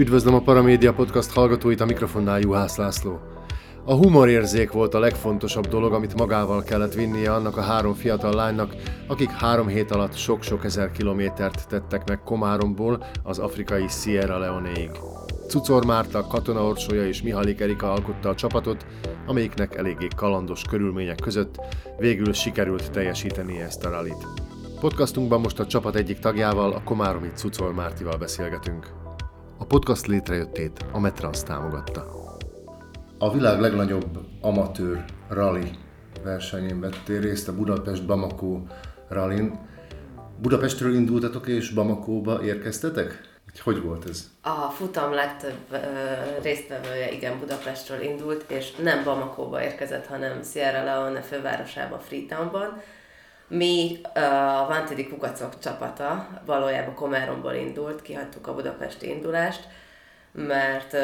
Üdvözlöm a Paramédia Podcast hallgatóit, a mikrofonnál Juhász László. A humorérzék volt a legfontosabb dolog, amit magával kellett vinnie annak a három fiatal lánynak, akik három hét alatt sok-sok ezer kilométert tettek meg Komáromból az afrikai Sierra Leoneig. Cucor Márta, Katona Orsolya és Mihalik Erika alkotta a csapatot, amelyiknek eléggé kalandos körülmények között végül sikerült teljesíteni ezt a rallit. Podcastunkban most a csapat egyik tagjával, a Komáromi Cucor Mártival beszélgetünk. A podcast létrejöttét a Metrans támogatta. A világ legnagyobb amatőr rally versenyén vettél részt a Budapest-Bamako rallin. Budapestről indultatok és Bamakóba érkeztetek? Hogy volt ez? A futam legtöbb ö, résztvevője igen Budapestről indult, és nem Bamakóba érkezett, hanem Sierra Leone fővárosába, Freetownban. Mi a Vantidi Kukacok csapata valójában Komáromból indult, kihagytuk a budapesti indulást, mert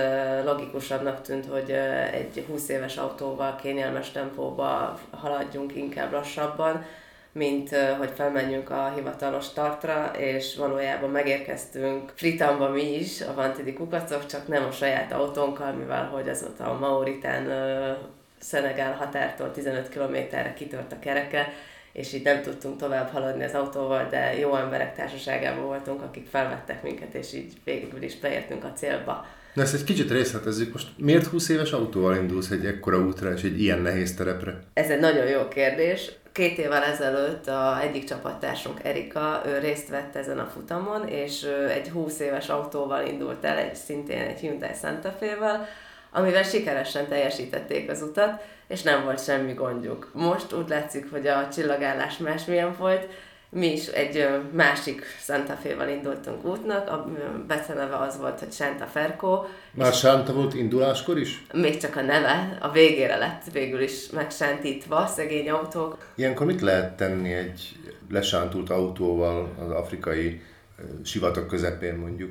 logikusabbnak tűnt, hogy egy 20 éves autóval kényelmes tempóba haladjunk inkább lassabban, mint hogy felmenjünk a hivatalos startra, és valójában megérkeztünk Fritamba mi is, a Vantidi Kukacok, csak nem a saját autónkkal, mivel hogy azóta a Mauritán Szenegál határtól 15 kilométerre kitört a kereke, és így nem tudtunk tovább haladni az autóval, de jó emberek társaságában voltunk, akik felvettek minket, és így végül is beértünk a célba. Na ezt egy kicsit részletezzük. Most miért 20 éves autóval indulsz egy ekkora útra és egy ilyen nehéz terepre? Ez egy nagyon jó kérdés. Két évvel ezelőtt a egyik csapattársunk Erika, ő részt vett ezen a futamon, és egy 20 éves autóval indult el, egy szintén egy Hyundai Santa Fe-vel, amivel sikeresen teljesítették az utat, és nem volt semmi gondjuk. Most úgy látszik, hogy a csillagállás másmilyen volt, mi is egy másik Santa Fe-val indultunk útnak, a beceneve az volt, hogy Santa Ferco. Már Santa volt induláskor is? Még csak a neve, a végére lett végül is megsántítva, szegény autók. Ilyenkor mit lehet tenni egy lesántult autóval az afrikai sivatag közepén mondjuk?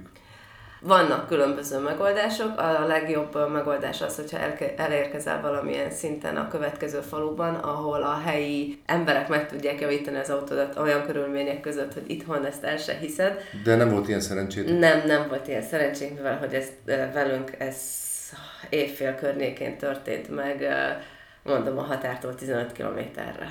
Vannak különböző megoldások. A legjobb megoldás az, hogyha elérkezel valamilyen szinten a következő faluban, ahol a helyi emberek meg tudják javítani az autódat olyan körülmények között, hogy itthon ezt el se hiszed. De nem volt ilyen szerencsét? Nem, nem volt ilyen szerencsénk, mivel hogy ez velünk ez évfél környékén történt meg, mondom a határtól 15 kilométerre.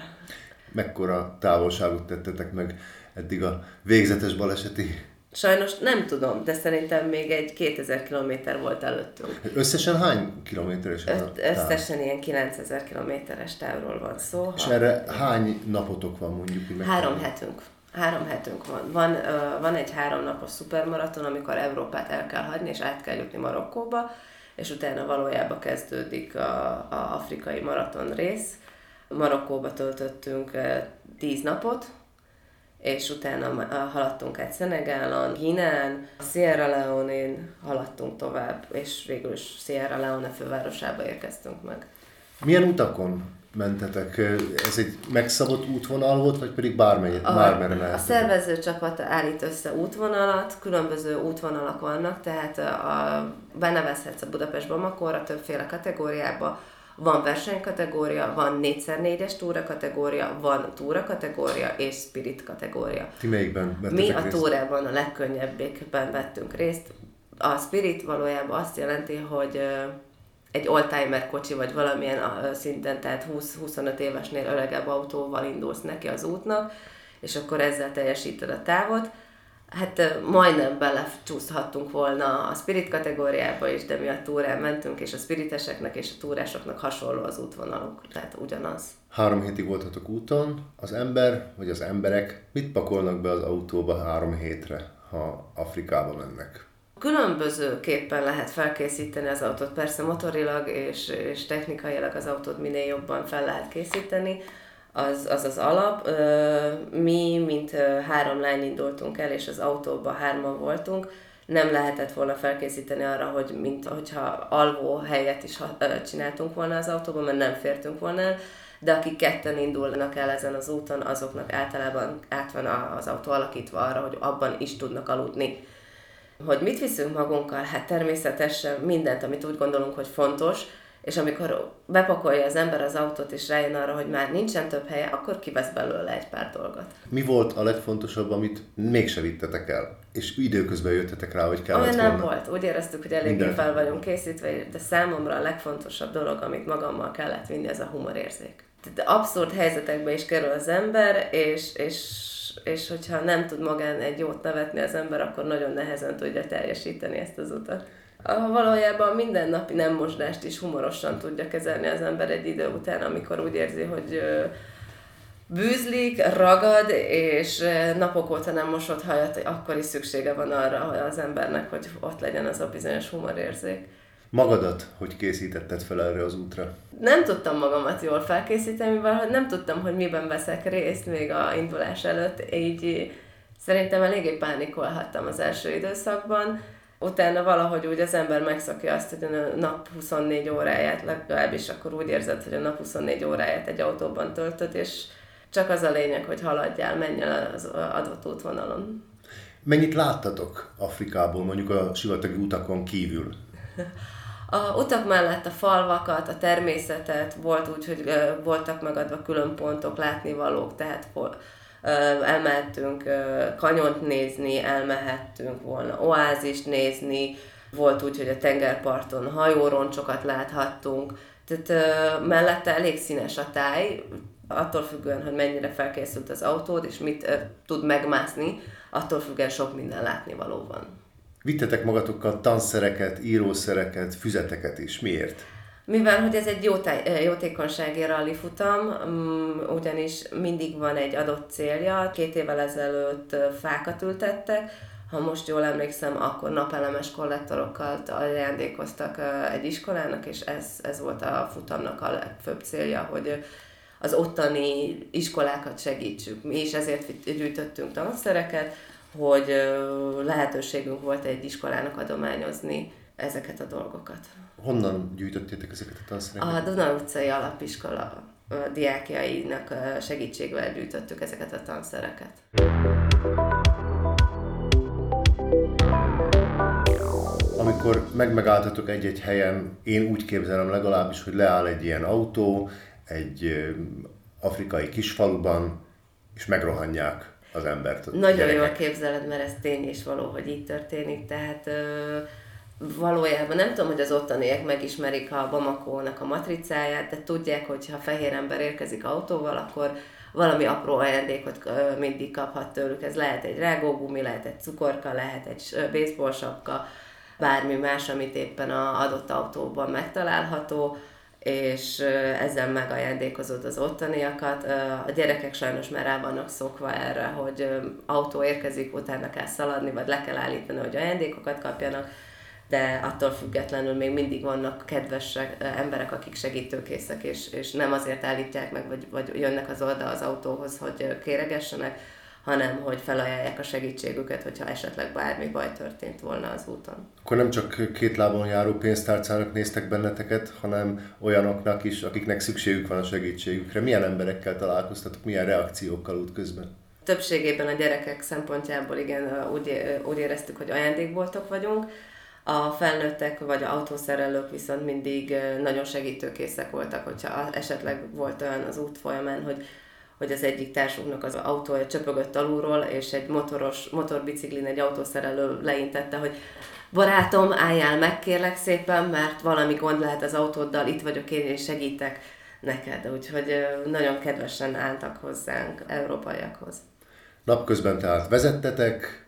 Mekkora távolságot tettetek meg eddig a végzetes baleseti Sajnos nem tudom, de szerintem még egy 2000 kilométer volt előttünk. Összesen hány kilométeres ez táv? Összesen ilyen 9000 kilométeres távról van szó. És erre hány napotok van mondjuk? Hogy három hetünk. Három hetünk van. Van, uh, van egy háromnapos szupermaraton, amikor Európát el kell hagyni, és át kell jutni Marokkóba, és utána valójában kezdődik a, a afrikai maraton rész. Marokkóba töltöttünk uh, tíz napot, és utána haladtunk egy Szenegálon, Ginán, Sierra Leone-n haladtunk tovább, és végül is Sierra Leone fővárosába érkeztünk meg. Milyen utakon mentetek? Ez egy megszabott útvonal volt, vagy pedig bármely, a, bármerre lehet? A szervező csapat állít össze útvonalat, különböző útvonalak vannak, tehát a, benevezhetsz a Budapest Bamakóra többféle kategóriába, van versenykategória, van 4x4-es túra kategória, van túra kategória és spirit kategória. Ti melyikben Mi a túrában a legkönnyebbékben vettünk részt. A spirit valójában azt jelenti, hogy egy oldtimer kocsi, vagy valamilyen szinten, tehát 20-25 évesnél öregebb autóval indulsz neki az útnak, és akkor ezzel teljesíted a távot hát majdnem belecsúszhattunk volna a spirit kategóriába is, de mi a túrán mentünk, és a spiriteseknek és a túrásoknak hasonló az útvonaluk, tehát ugyanaz. Három hétig voltatok úton, az ember, vagy az emberek mit pakolnak be az autóba három hétre, ha Afrikába mennek? Különbözőképpen lehet felkészíteni az autót, persze motorilag és, és technikailag az autót minél jobban fel lehet készíteni, az, az az alap. Mi, mint három lány indultunk el, és az autóban hárman voltunk, nem lehetett volna felkészíteni arra, hogy mint hogyha alvó helyet is csináltunk volna az autóban, mert nem fértünk volna el, de akik ketten indulnak el ezen az úton, azoknak általában át van az autó alakítva arra, hogy abban is tudnak aludni. Hogy mit viszünk magunkkal? Hát természetesen mindent, amit úgy gondolunk, hogy fontos, és amikor bepakolja az ember az autót, és rájön arra, hogy már nincsen több helye, akkor kivesz belőle egy pár dolgot. Mi volt a legfontosabb, amit mégse vittetek el? És időközben jöttetek rá, hogy kellett Olyan nem volna? volt. Úgy éreztük, hogy eléggé Minden. fel vagyunk készítve, de számomra a legfontosabb dolog, amit magammal kellett vinni, ez a humorérzék. Tehát abszurd helyzetekbe is kerül az ember, és, és, és hogyha nem tud magán egy jót nevetni az ember, akkor nagyon nehezen tudja teljesíteni ezt az utat. Ah, Valójában mindennapi nem mosdást is humorosan tudja kezelni az ember egy idő után, amikor úgy érzi, hogy ö, bűzlik, ragad, és napok óta nem mosott hajat, akkor is szüksége van arra hogy az embernek, hogy ott legyen az a bizonyos humorérzék. Magadat, hogy készítetted fel erre az útra? Nem tudtam magamat jól felkészíteni, mivel nem tudtam, hogy miben veszek részt még a indulás előtt, így szerintem eléggé pánikolhattam az első időszakban. Utána valahogy úgy az ember megszokja azt, hogy a nap 24 óráját, legalábbis akkor úgy érzed, hogy a nap 24 óráját egy autóban töltöd, és csak az a lényeg, hogy haladjál, menj el az adott útvonalon. Mennyit láttatok Afrikából, mondjuk a sivatagi utakon kívül? A utak mellett a falvakat, a természetet, volt úgy, hogy voltak megadva külön pontok, látnivalók, tehát elmehettünk ö, kanyont nézni, elmehettünk volna oázist nézni, volt úgy, hogy a tengerparton hajóroncsokat láthattunk, tehát mellette elég színes a táj, attól függően, hogy mennyire felkészült az autód, és mit tud megmászni, attól függően sok minden látnivaló van. Vittetek magatokkal tanszereket, írószereket, füzeteket is. Miért? Mivel, hogy ez egy jótáj, jótékonysági rally futam, mm, ugyanis mindig van egy adott célja. Két évvel ezelőtt ö, fákat ültettek, ha most jól emlékszem, akkor napelemes kollektorokkal ajándékoztak ö, egy iskolának, és ez, ez volt a futamnak a legfőbb célja, hogy az ottani iskolákat segítsük. Mi is ezért gyűjtöttünk tanszereket, hogy lehetőségünk volt egy iskolának adományozni ezeket a dolgokat. Honnan gyűjtöttétek ezeket a tanszereket? A Duna utcai alapiskola diákjainak segítségével gyűjtöttük ezeket a tanszereket. Amikor megmegálltatok egy-egy helyen, én úgy képzelem legalábbis, hogy leáll egy ilyen autó, egy afrikai kisfaluban, és megrohanják az embert. Nagyon jól képzeled, mert ez tény és való, hogy így történik, tehát ö, valójában nem tudom, hogy az ottaniek megismerik a Bamako-nak a matricáját, de tudják, hogy ha fehér ember érkezik autóval, akkor valami apró ajándékot mindig kaphat tőlük. Ez lehet egy rágógumi, lehet egy cukorka, lehet egy baseball sapka, bármi más, amit éppen a adott autóban megtalálható, és ezzel megajándékozod az ottaniakat. A gyerekek sajnos már rá vannak szokva erre, hogy autó érkezik, utána kell szaladni, vagy le kell állítani, hogy ajándékokat kapjanak, de attól függetlenül még mindig vannak kedves ö, emberek, akik segítőkészek, és, és nem azért állítják meg, vagy, vagy jönnek az oldal az autóhoz, hogy ö, kéregessenek, hanem hogy felajánlják a segítségüket, hogyha esetleg bármi baj történt volna az úton. Akkor nem csak két lábon járó pénztárcának néztek benneteket, hanem olyanoknak is, akiknek szükségük van a segítségükre. Milyen emberekkel találkoztatok, milyen reakciókkal útközben? Többségében a gyerekek szempontjából igen, úgy, úgy éreztük, hogy ajándékboltok vagyunk. A felnőttek vagy autószerelők viszont mindig nagyon segítőkészek voltak, hogyha esetleg volt olyan az út folyamán, hogy hogy az egyik társunknak az autója csöpögött alulról, és egy motoros, motorbiciklin egy autószerelő leintette, hogy barátom, álljál meg kérlek szépen, mert valami gond lehet az autóddal, itt vagyok én, és segítek neked. Úgyhogy nagyon kedvesen álltak hozzánk, európaiakhoz. Napközben tehát vezettetek,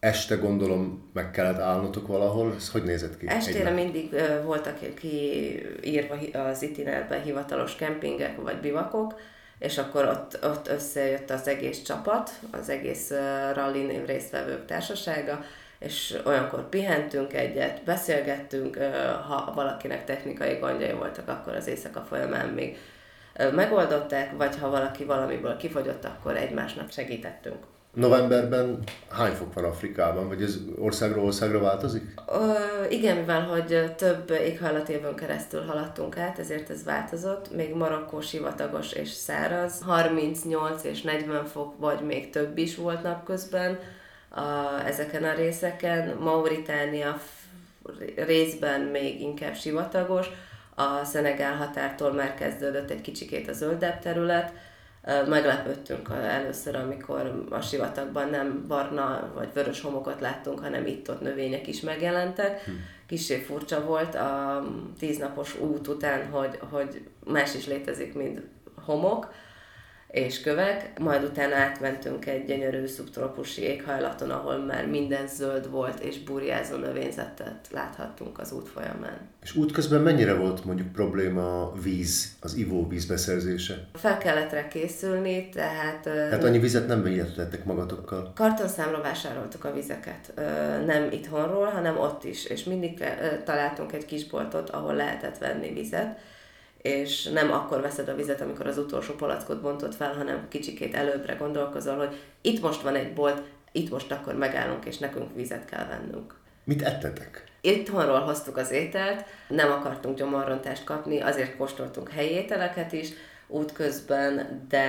este gondolom meg kellett állnotok valahol. Ez hogy nézett ki? Estére Egy nap? mindig voltak kiírva hi- az itinerben hivatalos kempingek vagy bivakok, és akkor ott, ott összejött az egész csapat, az egész ö, rallin résztvevők társasága, és olyankor pihentünk egyet, beszélgettünk, ha valakinek technikai gondjai voltak, akkor az éjszaka folyamán még megoldották, vagy ha valaki valamiből kifogyott, akkor egymásnak segítettünk. Novemberben hány fok van Afrikában, vagy ez országról országra változik? Ö, igen, mivel hogy több éghajlatévön keresztül haladtunk át, ezért ez változott. Még Marokkó sivatagos és száraz. 38 és 40 fok, vagy még több is volt napközben a, ezeken a részeken. Mauritánia részben még inkább sivatagos. a Szenegál határtól már kezdődött egy kicsikét a zöldebb terület, meglepődtünk először, amikor a sivatagban nem barna vagy vörös homokot láttunk, hanem itt-ott növények is megjelentek. Hm. Kissé furcsa volt a tíznapos út után, hogy, hogy más is létezik, mint homok és kövek, majd utána átmentünk egy gyönyörű szubtropusi éghajlaton, ahol már minden zöld volt, és burjázó növényzetet láthattunk az út folyamán. És útközben mennyire volt mondjuk probléma a víz, az ivóvíz beszerzése? Fel kellett rá készülni, tehát... Hát annyi vizet nem vihettettek magatokkal? Kartonszámra vásároltuk a vizeket. Nem itthonról, hanem ott is, és mindig találtunk egy kisboltot, ahol lehetett venni vizet és nem akkor veszed a vizet, amikor az utolsó palackot bontott fel, hanem kicsikét előbbre gondolkozol, hogy itt most van egy bolt, itt most akkor megállunk, és nekünk vizet kell vennünk. Mit ettetek? Itthonról hoztuk az ételt, nem akartunk gyomorrontást kapni, azért kóstoltunk helyi ételeket is, útközben, de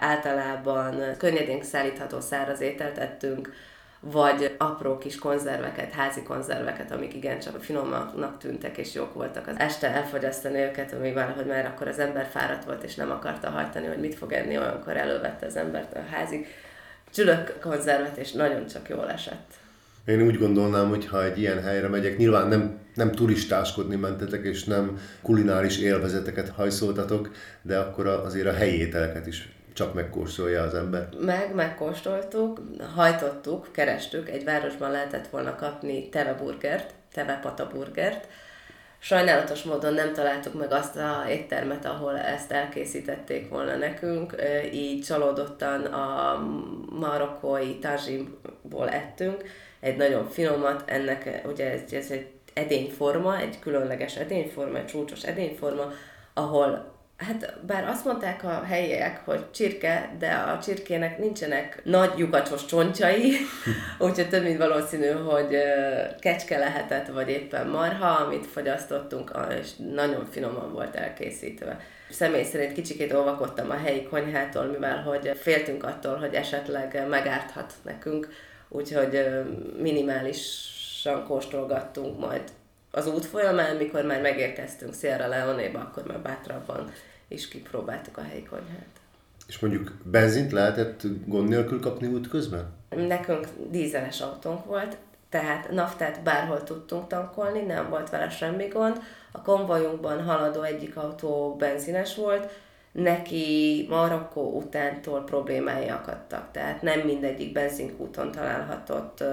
általában könnyedén szállítható száraz ételt ettünk, vagy apró kis konzerveket, házi konzerveket, amik igencsak finomaknak tűntek és jók voltak. Az este elfogyasztani őket, amíg valahogy már akkor az ember fáradt volt és nem akarta hajtani, hogy mit fog enni, olyankor elővette az embert a házi csülök konzervet, és nagyon csak jól esett. Én úgy gondolnám, hogy ha egy ilyen helyre megyek, nyilván nem, nem turistáskodni mentetek, és nem kulináris élvezeteket hajszoltatok, de akkor azért a helyi ételeket is csak megkóstolja az ember. Meg, megkóstoltuk, hajtottuk, kerestük, egy városban lehetett volna kapni teve burgert, teve pata burgert. Sajnálatos módon nem találtuk meg azt a éttermet, ahol ezt elkészítették volna nekünk, így csalódottan a marokkói tazsimból ettünk, egy nagyon finomat, ennek ugye ez, ez egy edényforma, egy különleges edényforma, egy csúcsos edényforma, ahol Hát bár azt mondták a helyiek, hogy csirke, de a csirkének nincsenek nagy lyukacsos csontjai, úgyhogy több mint valószínű, hogy kecske lehetett, vagy éppen marha, amit fogyasztottunk, és nagyon finoman volt elkészítve. Személy szerint kicsikét olvakodtam a helyi konyhától, mivel hogy féltünk attól, hogy esetleg megárthat nekünk, úgyhogy minimálisan kóstolgattunk majd az út folyamán, mikor már megérkeztünk Sierra Leone-ba, akkor már bátrabban is kipróbáltuk a helyi konyhát. És mondjuk benzint lehetett gond nélkül kapni út közben? Nekünk dízeles autónk volt, tehát naftát bárhol tudtunk tankolni, nem volt vele semmi gond. A konvojunkban haladó egyik autó benzines volt, neki Marokkó utántól problémái akadtak, tehát nem mindegyik benzinkúton találhatott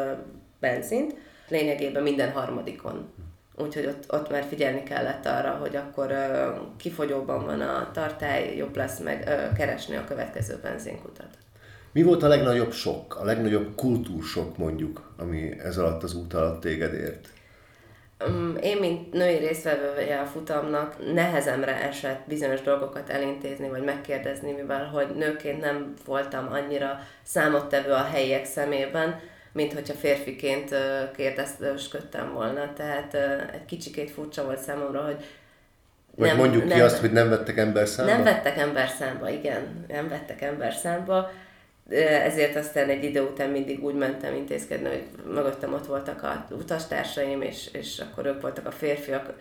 benzint, lényegében minden harmadikon úgyhogy ott, ott már figyelni kellett arra, hogy akkor uh, kifogyóban van a tartály, jobb lesz meg uh, keresni a következő benzinkutat. Mi volt a legnagyobb sok, a legnagyobb kultúrsok mondjuk, ami ez alatt az út alatt téged ért? Um, én, mint női résztvevője a futamnak, nehezemre esett bizonyos dolgokat elintézni, vagy megkérdezni, mivel hogy nőként nem voltam annyira számottevő a helyiek szemében, mint hogyha férfiként kérdezősködtem volna. Tehát egy kicsikét furcsa volt számomra, hogy vagy nem, mondjuk ki nem, azt, hogy nem vettek ember számba? Nem vettek ember számba, igen. Nem vettek ember számba. Ezért aztán egy idő után mindig úgy mentem intézkedni, hogy mögöttem ott voltak a utastársaim, és, és akkor ők voltak a férfiak,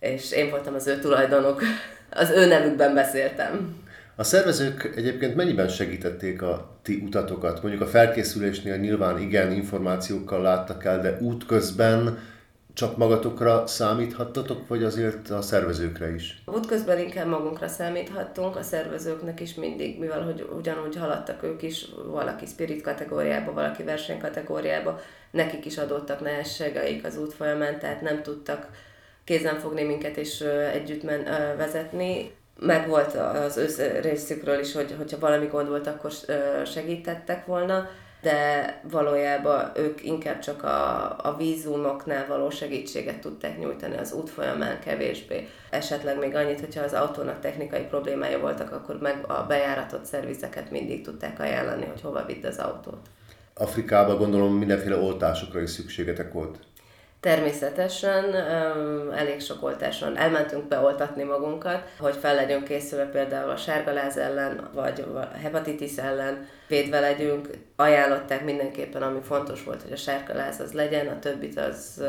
és én voltam az ő tulajdonok. Az ő nevükben beszéltem. A szervezők egyébként mennyiben segítették a ti utatokat? Mondjuk a felkészülésnél nyilván igen, információkkal láttak el, de útközben csak magatokra számíthattatok, vagy azért a szervezőkre is? Útközben inkább magunkra számíthattunk, a szervezőknek is mindig, mivel hogy ugyanúgy haladtak ők is, valaki spirit kategóriába, valaki verseny kategóriába, nekik is adottak nehézségeik az út folyamán, tehát nem tudtak kézen fogni minket és együtt men, vezetni meg volt az ő részükről is, hogy hogyha valami gond volt, akkor segítettek volna, de valójában ők inkább csak a, a vízumoknál való segítséget tudták nyújtani az út folyamán kevésbé. Esetleg még annyit, hogyha az autónak technikai problémája voltak, akkor meg a bejáratott szervizeket mindig tudták ajánlani, hogy hova vidd az autót. Afrikában gondolom mindenféle oltásokra is szükségetek volt. Természetesen elég sok oltáson elmentünk beoltatni magunkat, hogy fel legyünk készülve például a sárgaláz ellen, vagy a hepatitis ellen, védve legyünk. Ajánlották mindenképpen, ami fontos volt, hogy a sárgaláz az legyen, a többit az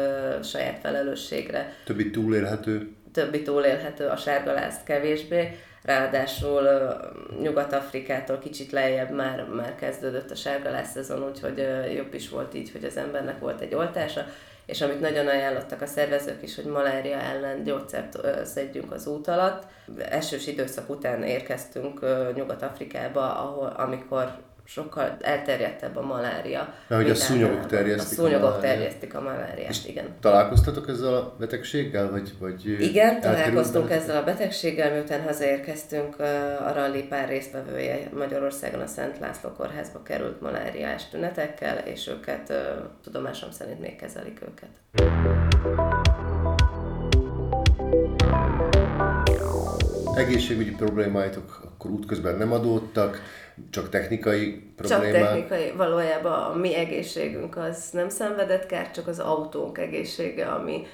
saját felelősségre. Többi túlélhető? többi túlélhető, a sárgalázt kevésbé. Ráadásul Nyugat-Afrikától kicsit lejjebb már, már kezdődött a sárgalász szezon, úgyhogy jobb is volt így, hogy az embernek volt egy oltása és amit nagyon ajánlottak a szervezők is, hogy malária ellen gyógyszert szedjünk az út alatt. Esős időszak után érkeztünk Nyugat-Afrikába, ahol, amikor sokkal elterjedtebb a malária. Mert hogy a szúnyogok terjesztik a, szúnyogok a terjesztik a maláriát, és igen. Találkoztatok ezzel a betegséggel? Vagy, vagy igen, találkoztunk ezzel a betegséggel, miután hazaérkeztünk, a rally pár résztvevője Magyarországon a Szent László kórházba került maláriás tünetekkel, és őket tudomásom szerint még kezelik őket. Egészségügyi problémáitok akkor útközben nem adódtak, csak technikai problémák? Csak technikai, valójában a mi egészségünk az nem szenvedett kár, csak az autónk egészsége, ami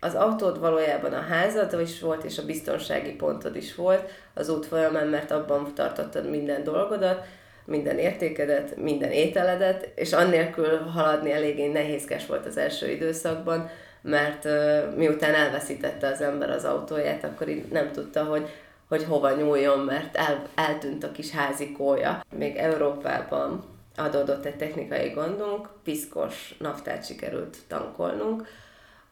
az autód valójában a házad is volt, és a biztonsági pontod is volt az út folyamán, mert abban tartottad minden dolgodat, minden értékedet, minden ételedet, és annélkül haladni eléggé nehézkes volt az első időszakban, mert uh, miután elveszítette az ember az autóját, akkor így nem tudta, hogy hogy hova nyúljon, mert el, eltűnt a kis házikója. Még Európában adódott egy technikai gondunk, piszkos naftát sikerült tankolnunk,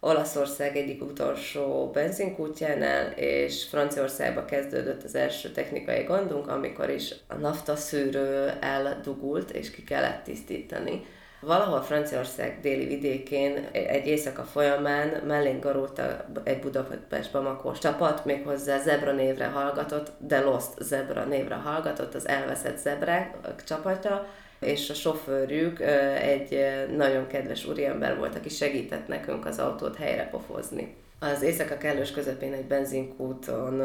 Olaszország egyik utolsó benzinkútjánál, és Franciaországba kezdődött az első technikai gondunk, amikor is a naftaszűrő eldugult, és ki kellett tisztítani. Valahol Franciaország déli vidékén egy éjszaka folyamán mellénk garulta egy Budapest Bamakós csapat, méghozzá Zebra névre hallgatott, de Lost Zebra névre hallgatott, az elveszett Zebrák csapata, és a sofőrjük egy nagyon kedves úriember volt, aki segített nekünk az autót helyre pofozni. Az éjszaka kellős közepén egy benzinkúton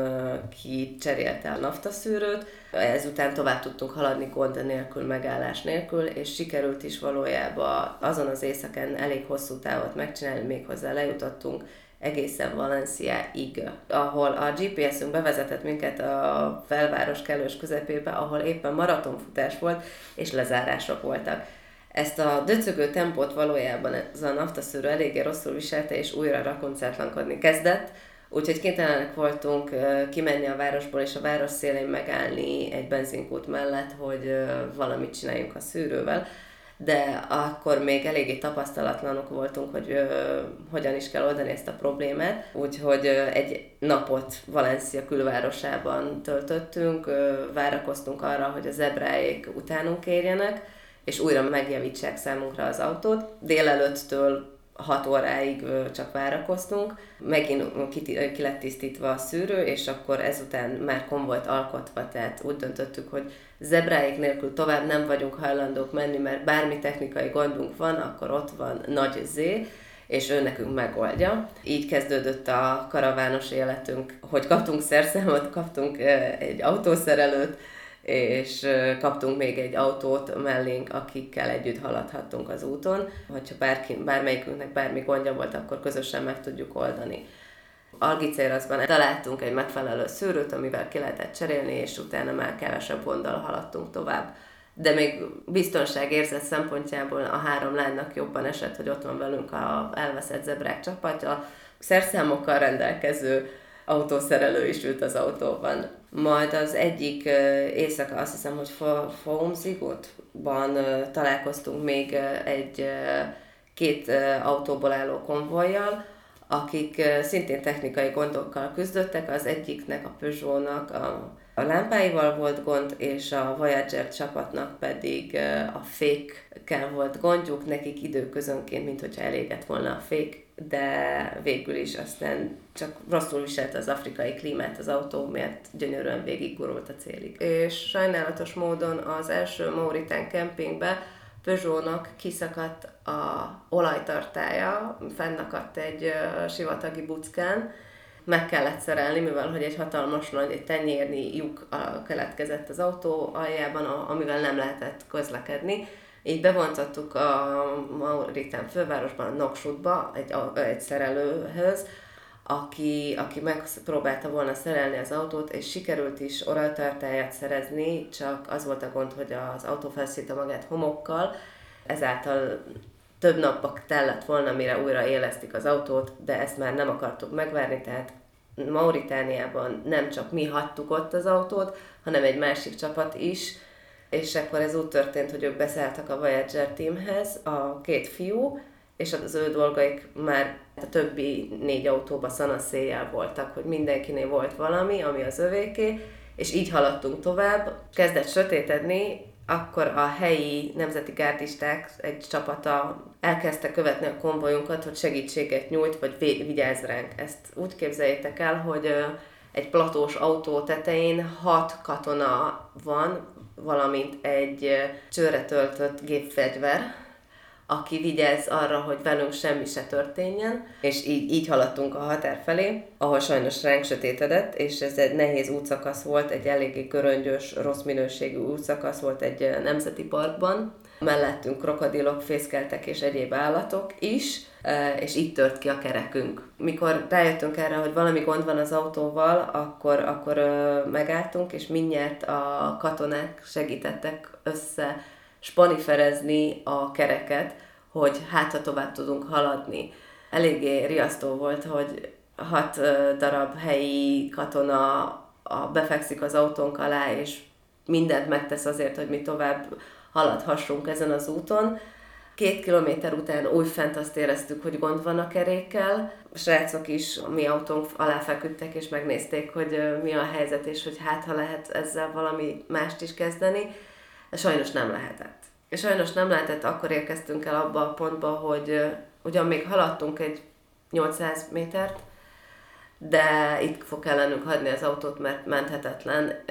kicserélte a naftaszűrőt, ezután tovább tudtunk haladni gond nélkül, megállás nélkül, és sikerült is valójában azon az éjszakán elég hosszú távot megcsinálni, méghozzá lejutottunk egészen Valenciáig, ahol a GPS-ünk bevezetett minket a felváros kellős közepébe, ahol éppen maratonfutás volt, és lezárások voltak ezt a döcögő tempót valójában ez a naftaszűrő eléggé rosszul viselte, és újra rakoncátlankodni kezdett, úgyhogy kénytelenek voltunk kimenni a városból, és a város szélén megállni egy benzinkút mellett, hogy valamit csináljunk a szűrővel. De akkor még eléggé tapasztalatlanok voltunk, hogy ö, hogyan is kell oldani ezt a problémát, úgyhogy ö, egy napot Valencia külvárosában töltöttünk, ö, várakoztunk arra, hogy a zebráék utánunk érjenek, és újra megjavítsák számunkra az autót. Délelőttől 6 óráig csak várakoztunk, megint ki, ki lett tisztítva a szűrő, és akkor ezután már konvojt alkotva, tehát úgy döntöttük, hogy zebráik nélkül tovább nem vagyunk hajlandók menni, mert bármi technikai gondunk van, akkor ott van nagy Z, és ő nekünk megoldja. Így kezdődött a karavános életünk, hogy kaptunk szerszámot, kaptunk egy autószerelőt, és kaptunk még egy autót mellénk, akikkel együtt haladhattunk az úton. Hogyha bárki, bármelyikünknek bármi gondja volt, akkor közösen meg tudjuk oldani. Algicéraszban találtunk egy megfelelő szűrőt, amivel ki lehetett cserélni, és utána már kevesebb gonddal haladtunk tovább. De még biztonságérzet szempontjából a három lánynak jobban esett, hogy ott van velünk a elveszett zebrák csapatja, szerszámokkal rendelkező autószerelő is ült az autóban. Majd az egyik éjszaka, azt hiszem, hogy Fomzigotban találkoztunk még egy két autóból álló konvojjal, akik szintén technikai gondokkal küzdöttek, az egyiknek, a Peugeot-nak a, a lámpáival volt gond, és a Voyager csapatnak pedig a fékkel volt gondjuk, nekik időközönként, mint hogyha elégett volna a fék, de végül is aztán csak rosszul viselte az afrikai klímát az autó, mert gyönyörűen végiggurult a célig. És sajnálatos módon az első Mauritán kempingbe Peugeot-nak kiszakadt a olajtartája, fennakadt egy sivatagi buckán, meg kellett szerelni, mivel hogy egy hatalmas nagy, egy tenyérnyi lyuk keletkezett az autó aljában, amivel nem lehetett közlekedni így bevontottuk a Mauritán fővárosban, a Noksutba, egy, egy szerelőhöz, aki, aki megpróbálta volna szerelni az autót, és sikerült is oraltartáját szerezni, csak az volt a gond, hogy az autó felszílte magát homokkal, ezáltal több napba tellett volna, mire újra élesztik az autót, de ezt már nem akartuk megvárni, tehát Mauritániában nem csak mi hagytuk ott az autót, hanem egy másik csapat is, és akkor ez úgy történt, hogy ők beszálltak a Voyager teamhez, a két fiú, és az ő dolgaik már a többi négy autóba szanaszéjjel voltak, hogy mindenkinél volt valami, ami az övéké, és így haladtunk tovább. Kezdett sötétedni, akkor a helyi nemzeti gárdisták egy csapata elkezdte követni a konvojunkat, hogy segítséget nyújt, vagy vigyázz ránk. Ezt úgy képzeljétek el, hogy egy platós autó tetején hat katona van, valamint egy csőre töltött gépfegyver, aki vigyáz arra, hogy velünk semmi se történjen, és így, így haladtunk a határ felé, ahol sajnos ránk sötétedett, és ez egy nehéz útszakasz volt, egy eléggé köröngyös, rossz minőségű útszakasz volt egy nemzeti parkban. Mellettünk krokodilok fészkeltek és egyéb állatok is, és így tört ki a kerekünk. Mikor rájöttünk erre, hogy valami gond van az autóval, akkor, akkor megálltunk, és mindjárt a katonák segítettek össze spaniferezni a kereket, hogy hát ha tovább tudunk haladni. Eléggé riasztó volt, hogy hat darab helyi katona befekszik az autónk alá, és mindent megtesz azért, hogy mi tovább haladhassunk ezen az úton. Két kilométer után újfent azt éreztük, hogy gond van a kerékkel. A srácok is a mi autónk alá feküdtek, és megnézték, hogy mi a helyzet, és hogy hát ha lehet ezzel valami mást is kezdeni de sajnos nem lehetett. És sajnos nem lehetett, akkor érkeztünk el abba a pontba, hogy ugyan még haladtunk egy 800 métert, de itt fog kellenünk hagyni az autót, mert menthetetlen.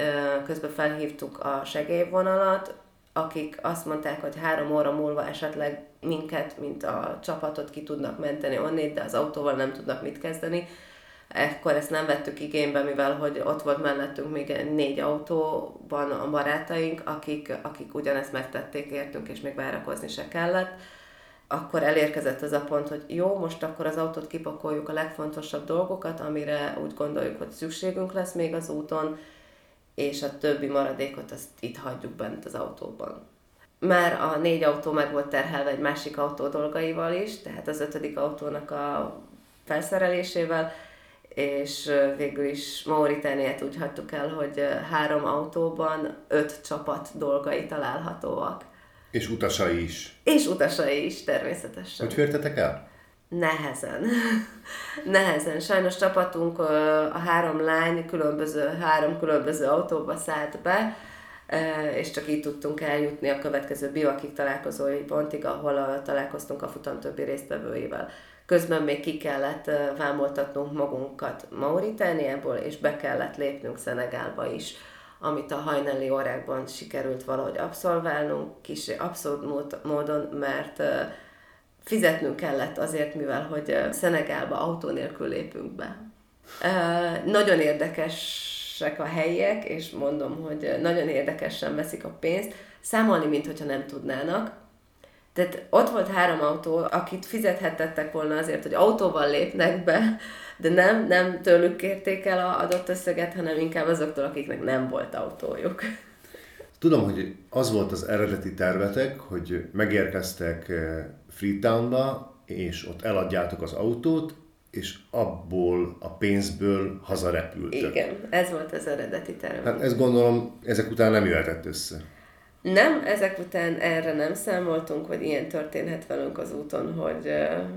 Közben felhívtuk a segélyvonalat, akik azt mondták, hogy három óra múlva esetleg minket, mint a csapatot ki tudnak menteni onnét, de az autóval nem tudnak mit kezdeni. Ekkor ezt nem vettük igénybe, mivel hogy ott volt mellettünk még négy autóban a barátaink, akik, akik ugyanezt megtették értünk, és még várakozni se kellett. Akkor elérkezett az a pont, hogy jó, most akkor az autót kipakoljuk a legfontosabb dolgokat, amire úgy gondoljuk, hogy szükségünk lesz még az úton, és a többi maradékot azt itt hagyjuk bent az autóban. Már a négy autó meg volt terhelve egy másik autó dolgaival is, tehát az ötödik autónak a felszerelésével, és végül is Mauritániát úgy hagytuk el, hogy három autóban öt csapat dolgai találhatóak. És utasai is. És utasai is, természetesen. Hogy fértetek el? Nehezen. Nehezen. Sajnos csapatunk a három lány különböző, három különböző autóba szállt be, és csak így tudtunk eljutni a következő bivakig találkozói pontig, ahol találkoztunk a futam többi résztvevőivel. Közben még ki kellett vámoltatnunk magunkat Mauritániából, és be kellett lépnünk Szenegálba is, amit a hajnali órákban sikerült valahogy abszolválnunk, kis abszolút módon, mert fizetnünk kellett azért, mivel hogy Szenegálba autó nélkül lépünk be. Nagyon érdekesek a helyiek, és mondom, hogy nagyon érdekesen veszik a pénzt, számolni, mintha nem tudnának, tehát ott volt három autó, akit fizethettettek volna azért, hogy autóval lépnek be, de nem, nem tőlük kérték el a adott összeget, hanem inkább azoktól, akiknek nem volt autójuk. Tudom, hogy az volt az eredeti tervetek, hogy megérkeztek Freetownba, és ott eladjátok az autót, és abból a pénzből hazarepültök. Igen, ez volt az eredeti terve. Hát ezt gondolom, ezek után nem jöhetett össze. Nem, ezek után erre nem számoltunk, hogy ilyen történhet velünk az úton, hogy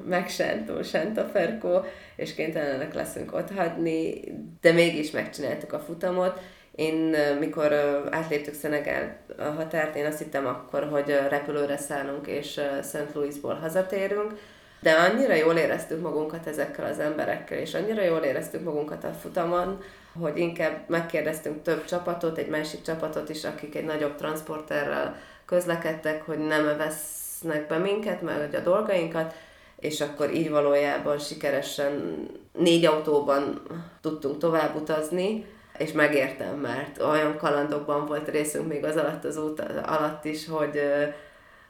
megsántó Santa Ferko, és kénytelenek leszünk ott hagyni, de mégis megcsináltuk a futamot. Én, mikor átléptük Szenegál a határt, én azt hittem akkor, hogy repülőre szállunk, és St. Louisból hazatérünk, de annyira jól éreztük magunkat ezekkel az emberekkel, és annyira jól éreztük magunkat a futamon, hogy inkább megkérdeztünk több csapatot, egy másik csapatot is, akik egy nagyobb transporterrel közlekedtek, hogy nem vesznek be minket, mert a dolgainkat, és akkor így valójában sikeresen négy autóban tudtunk tovább utazni, és megértem, mert olyan kalandokban volt részünk még az alatt az út alatt is, hogy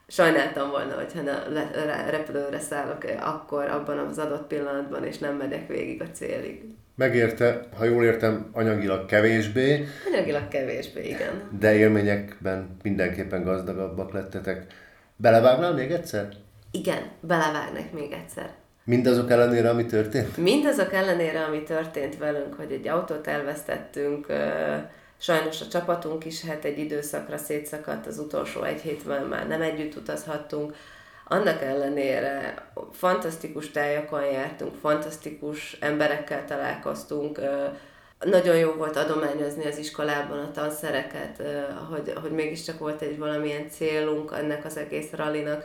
sajnáltam volna, hogyha ne, repülőre szállok akkor abban az adott pillanatban, és nem megyek végig a célig. Megérte, ha jól értem, anyagilag kevésbé. Anyagilag kevésbé, igen. De élményekben mindenképpen gazdagabbak lettetek. Belevágnál még egyszer? Igen, belevágnak még egyszer. Mindazok ellenére, ami történt? Mindazok ellenére, ami történt velünk, hogy egy autót elvesztettünk, sajnos a csapatunk is hát egy időszakra szétszakadt, az utolsó egy hétben már nem együtt utazhattunk, annak ellenére fantasztikus tájakon jártunk, fantasztikus emberekkel találkoztunk, nagyon jó volt adományozni az iskolában a tanszereket, hogy, hogy mégiscsak volt egy valamilyen célunk ennek az egész rallinak.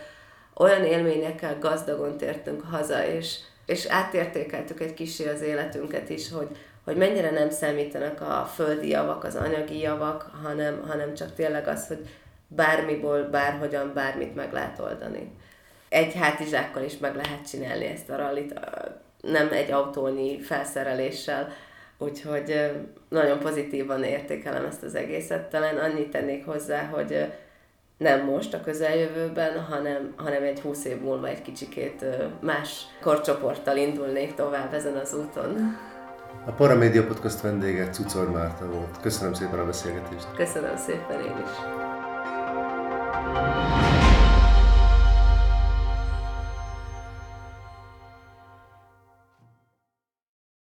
Olyan élményekkel gazdagon tértünk haza, és, és átértékeltük egy kicsi az életünket is, hogy, hogy mennyire nem számítanak a földi javak, az anyagi javak, hanem, hanem csak tényleg az, hogy bármiból, bárhogyan, bármit meg lehet oldani. Egy hátizsákkal is meg lehet csinálni ezt a rallit, nem egy autónyi felszereléssel, Úgyhogy nagyon pozitívan értékelem ezt az egészet. Talán annyit tennék hozzá, hogy nem most a közeljövőben, hanem, hanem egy húsz év múlva egy kicsikét más korcsoporttal indulnék tovább ezen az úton. A Paramédia Podcast vendége Cucor Márta volt. Köszönöm szépen a beszélgetést. Köszönöm szépen én is. thank you